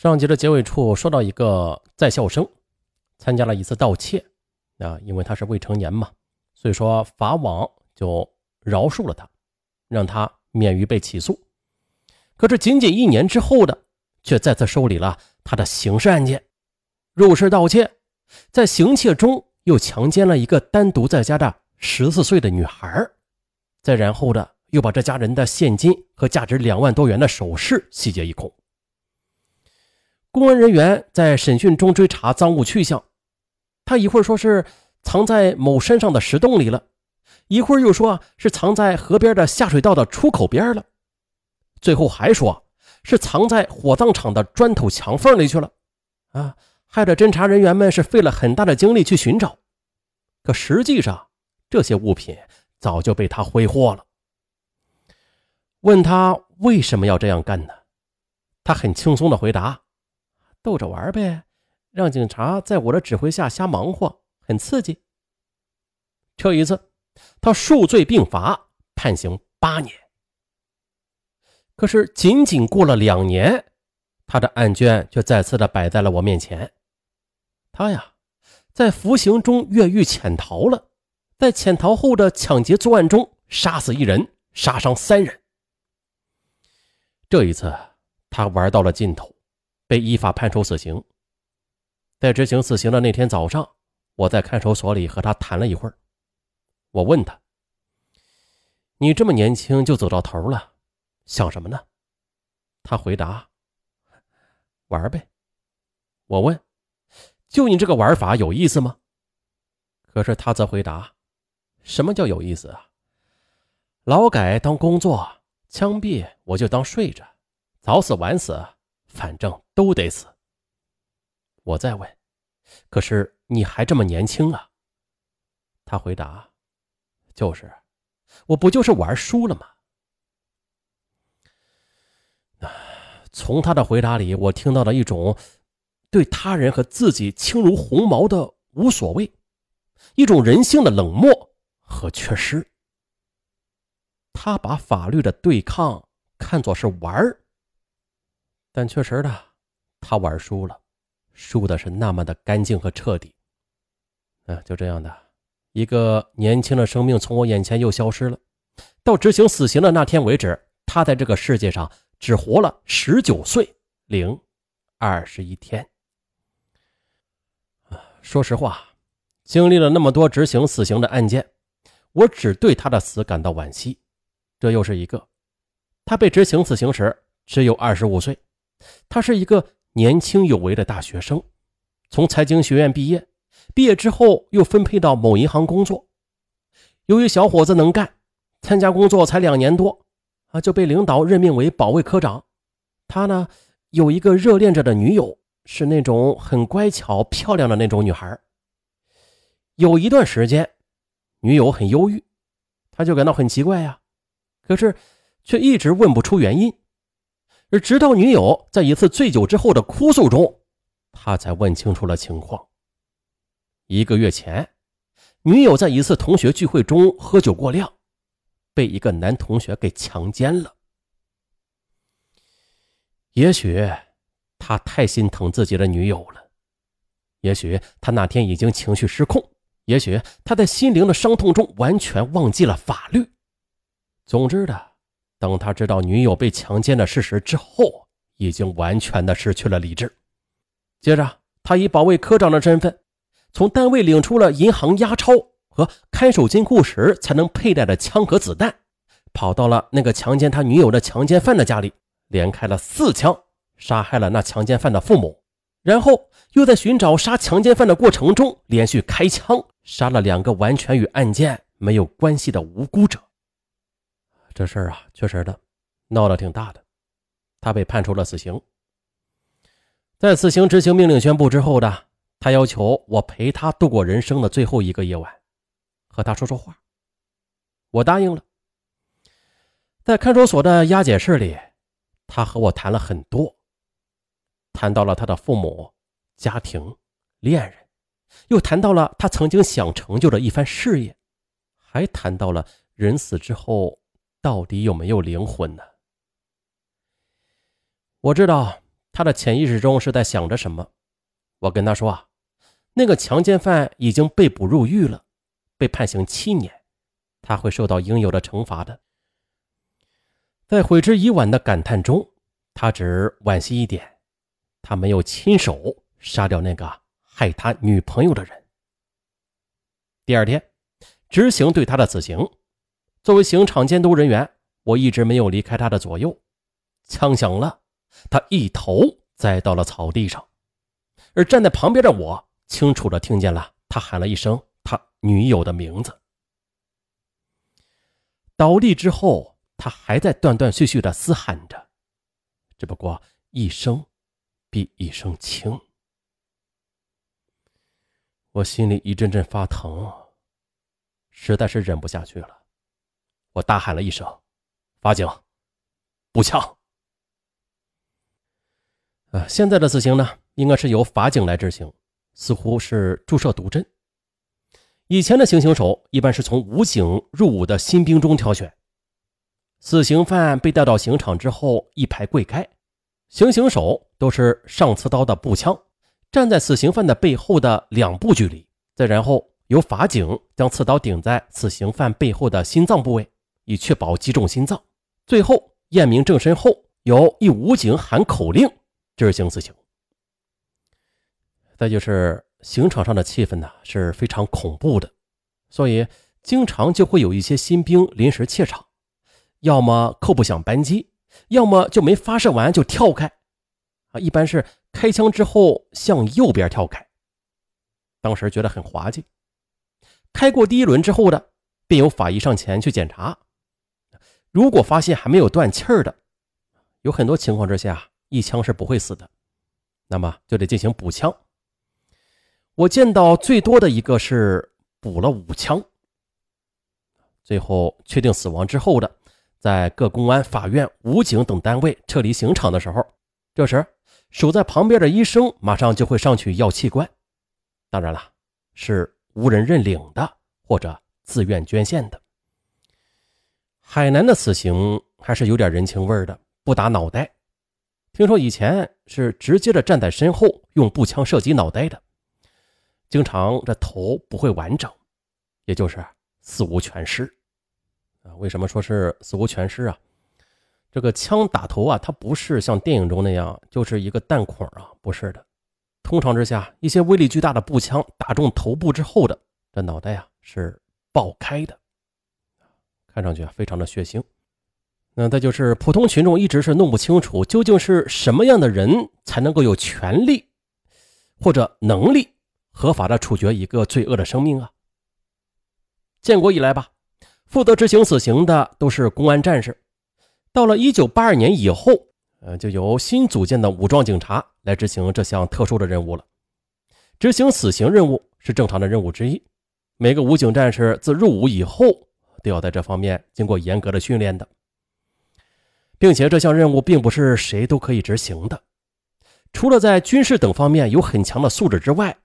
上集的结尾处说到一个在校生参加了一次盗窃，啊，因为他是未成年嘛，所以说法网就饶恕了他，让他免于被起诉。可是仅仅一年之后的，却再次受理了他的刑事案件，入室盗窃，在行窃中又强奸了一个单独在家的十四岁的女孩，再然后的又把这家人的现金和价值两万多元的首饰洗劫一空。公安人员在审讯中追查赃物去向，他一会儿说是藏在某山上的石洞里了，一会儿又说是藏在河边的下水道的出口边了，最后还说是藏在火葬场的砖头墙缝里去了。啊，害得侦查人员们是费了很大的精力去寻找，可实际上这些物品早就被他挥霍了。问他为什么要这样干呢？他很轻松的回答。逗着玩呗，让警察在我的指挥下瞎忙活，很刺激。这一次，他数罪并罚，判刑八年。可是，仅仅过了两年，他的案卷却再次的摆在了我面前。他呀，在服刑中越狱潜逃了，在潜逃后的抢劫作案中杀死一人，杀伤三人。这一次，他玩到了尽头。被依法判处死刑。在执行死刑的那天早上，我在看守所里和他谈了一会儿。我问他：“你这么年轻就走到头了，想什么呢？”他回答：“玩呗。”我问：“就你这个玩法有意思吗？”可是他则回答：“什么叫有意思啊？劳改当工作，枪毙我就当睡着，早死晚死。”反正都得死。我再问，可是你还这么年轻啊？他回答：“就是，我不就是玩输了吗？” 从他的回答里，我听到了一种对他人和自己轻如鸿毛的无所谓，一种人性的冷漠和缺失。他把法律的对抗看作是玩儿。但确实的，他玩输了，输的是那么的干净和彻底。啊，就这样的一个年轻的生命从我眼前又消失了。到执行死刑的那天为止，他在这个世界上只活了十九岁零二十一天。啊，说实话，经历了那么多执行死刑的案件，我只对他的死感到惋惜。这又是一个，他被执行死刑时只有二十五岁。他是一个年轻有为的大学生，从财经学院毕业，毕业之后又分配到某银行工作。由于小伙子能干，参加工作才两年多，啊就被领导任命为保卫科长。他呢有一个热恋着的女友，是那种很乖巧漂亮的那种女孩。有一段时间，女友很忧郁，他就感到很奇怪呀，可是却一直问不出原因。而直到女友在一次醉酒之后的哭诉中，他才问清楚了情况。一个月前，女友在一次同学聚会中喝酒过量，被一个男同学给强奸了。也许他太心疼自己的女友了，也许他那天已经情绪失控，也许他在心灵的伤痛中完全忘记了法律。总之的。等他知道女友被强奸的事实之后，已经完全的失去了理智。接着，他以保卫科长的身份，从单位领出了银行押钞和看守金库时才能佩戴的枪和子弹，跑到了那个强奸他女友的强奸犯的家里，连开了四枪，杀害了那强奸犯的父母，然后又在寻找杀强奸犯的过程中，连续开枪杀了两个完全与案件没有关系的无辜者。这事儿啊，确实的，闹得挺大的。他被判处了死刑。在死刑执行命令宣布之后的，他要求我陪他度过人生的最后一个夜晚，和他说说话。我答应了。在看守所的押解室里，他和我谈了很多，谈到了他的父母、家庭、恋人，又谈到了他曾经想成就的一番事业，还谈到了人死之后。到底有没有灵魂呢？我知道他的潜意识中是在想着什么。我跟他说啊，那个强奸犯已经被捕入狱了，被判刑七年，他会受到应有的惩罚的。在悔之已晚的感叹中，他只惋惜一点，他没有亲手杀掉那个害他女朋友的人。第二天，执行对他的死刑。作为刑场监督人员，我一直没有离开他的左右。枪响了，他一头栽到了草地上，而站在旁边的我清楚的听见了他喊了一声他女友的名字。倒地之后，他还在断断续续的嘶喊着，只不过一声比一声轻。我心里一阵阵发疼。实在是忍不下去了，我大喊了一声：“法警，步枪！”啊，现在的死刑呢，应该是由法警来执行，似乎是注射毒针。以前的行刑手一般是从武警入伍的新兵中挑选。死刑犯被带到刑场之后，一排跪开，行刑手都是上刺刀的步枪，站在死刑犯的背后的两步距离，再然后。由法警将刺刀顶在死刑犯背后的心脏部位，以确保击中心脏。最后验明正身后，由一武警喊口令执行死刑。再就是刑场上的气氛呢是非常恐怖的，所以经常就会有一些新兵临时怯场，要么扣不响扳机，要么就没发射完就跳开。啊，一般是开枪之后向右边跳开。当时觉得很滑稽。开过第一轮之后的，便有法医上前去检查。如果发现还没有断气儿的，有很多情况之下，一枪是不会死的，那么就得进行补枪。我见到最多的一个是补了五枪。最后确定死亡之后的，在各公安、法院、武警等单位撤离刑场的时候，这时守在旁边的医生马上就会上去要器官。当然了，是。无人认领的，或者自愿捐献的。海南的死刑还是有点人情味的，不打脑袋。听说以前是直接的站在身后，用步枪射击脑袋的，经常这头不会完整，也就是死无全尸。啊，为什么说是死无全尸啊？这个枪打头啊，它不是像电影中那样，就是一个弹孔啊，不是的。通常之下，一些威力巨大的步枪打中头部之后的这脑袋啊是爆开的，看上去非常的血腥。那再就是普通群众一直是弄不清楚究竟是什么样的人才能够有权利或者能力合法的处决一个罪恶的生命啊。建国以来吧，负责执行死刑的都是公安战士，到了一九八二年以后。呃，就由新组建的武装警察来执行这项特殊的任务了。执行死刑任务是正常的任务之一，每个武警战士自入伍以后都要在这方面经过严格的训练的，并且这项任务并不是谁都可以执行的，除了在军事等方面有很强的素质之外，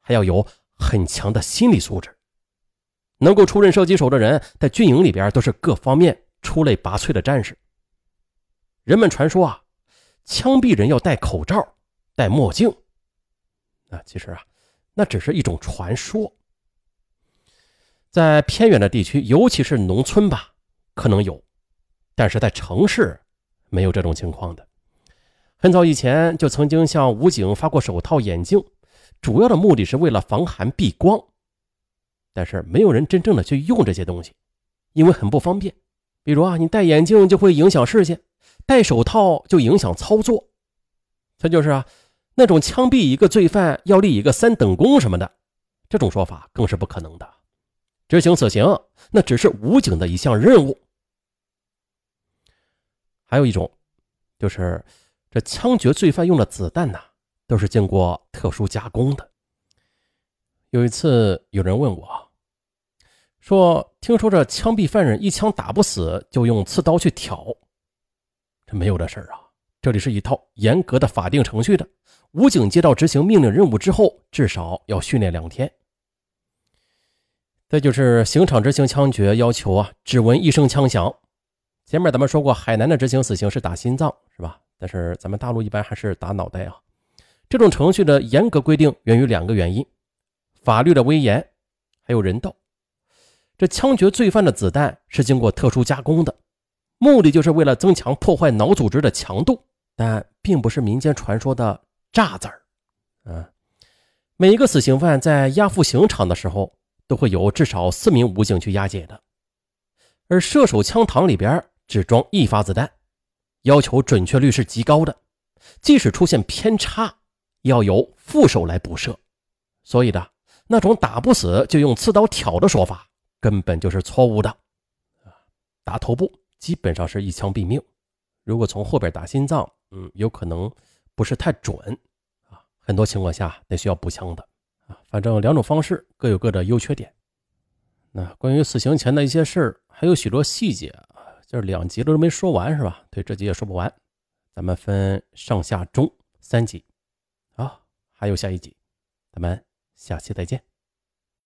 还要有很强的心理素质。能够出任射击手的人，在军营里边都是各方面出类拔萃的战士。人们传说啊，枪毙人要戴口罩、戴墨镜。啊，其实啊，那只是一种传说。在偏远的地区，尤其是农村吧，可能有，但是在城市没有这种情况的。很早以前就曾经向武警发过手套、眼镜，主要的目的是为了防寒避光。但是没有人真正的去用这些东西，因为很不方便。比如啊，你戴眼镜就会影响视线。戴手套就影响操作，这就是啊，那种枪毙一个罪犯要立一个三等功什么的，这种说法更是不可能的。执行死刑那只是武警的一项任务。还有一种，就是这枪决罪犯用的子弹呐，都是经过特殊加工的。有一次有人问我，说听说这枪毙犯人一枪打不死，就用刺刀去挑。这没有这事儿啊！这里是一套严格的法定程序的。武警接到执行命令任务之后，至少要训练两天。再就是刑场执行枪决要求啊，只闻一声枪响。前面咱们说过，海南的执行死刑是打心脏，是吧？但是咱们大陆一般还是打脑袋啊。这种程序的严格规定源于两个原因：法律的威严，还有人道。这枪决罪犯的子弹是经过特殊加工的，目的就是为了增强破坏脑组织的强度，但并不是民间传说的炸子儿。嗯，每一个死刑犯在押赴刑场的时候，都会有至少四名武警去押解的，而射手枪膛里边只装一发子弹，要求准确率是极高的，即使出现偏差，要由副手来补射。所以的那种打不死就用刺刀挑的说法。根本就是错误的，打头部基本上是一枪毙命，如果从后边打心脏，嗯，有可能不是太准，啊，很多情况下得需要补枪的，反正两种方式各有各的优缺点。那关于死刑前的一些事儿，还有许多细节啊，就是两集都没说完，是吧？对，这集也说不完，咱们分上下中三集，啊，还有下一集，咱们下期再见。